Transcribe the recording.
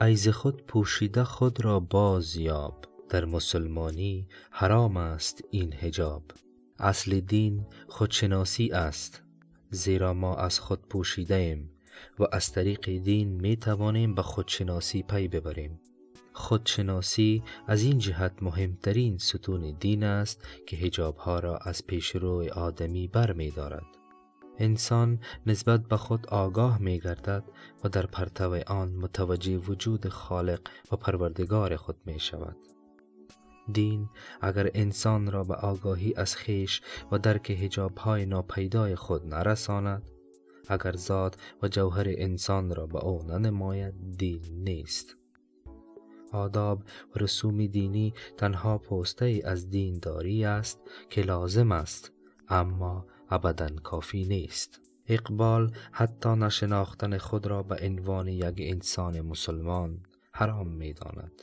ای ز خود پوشیده خود را بازیاب در مسلمانی حرام است این حجاب. اصل دین خودشناسی است زیرا ما از خود پوشیده ایم و از طریق دین می توانیم به خودشناسی پی ببریم. خودشناسی از این جهت مهمترین ستون دین است که حجاب ها را از پیشرو آدمی بر می دارد. انسان نسبت به خود آگاه می گردد و در پرتو آن متوجه وجود خالق و پروردگار خود می شود. دین اگر انسان را به آگاهی از خیش و درک حجاب های ناپیدای خود نرساند اگر ذات و جوهر انسان را به او ننماید دین نیست آداب و رسوم دینی تنها پوسته از دینداری است که لازم است اما ابدا کافی نیست اقبال حتی نشناختن خود را به عنوان یک انسان مسلمان حرام می داند.